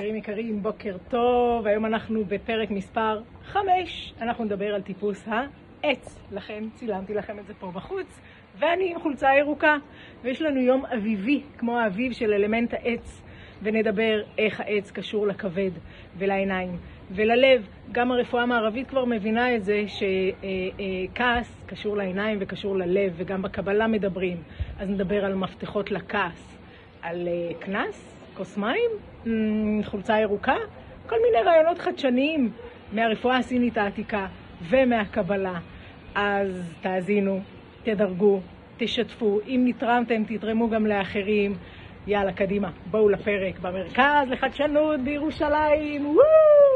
חברים יקרים, בוקר טוב, היום אנחנו בפרק מספר 5, אנחנו נדבר על טיפוס העץ, לכן צילמתי לכם את זה פה בחוץ, ואני עם חולצה ירוקה, ויש לנו יום אביבי, כמו האביב של אלמנט העץ, ונדבר איך העץ קשור לכבד ולעיניים וללב. גם הרפואה המערבית כבר מבינה את זה שכעס קשור לעיניים וקשור ללב, וגם בקבלה מדברים. אז נדבר על מפתחות לכעס, על קנס, כוס מים, חולצה ירוקה, כל מיני רעיונות חדשניים מהרפואה הסינית העתיקה ומהקבלה. אז תאזינו, תדרגו, תשתפו, אם נתרמתם תתרמו גם לאחרים. יאללה, קדימה, בואו לפרק במרכז לחדשנות בירושלים. וואו!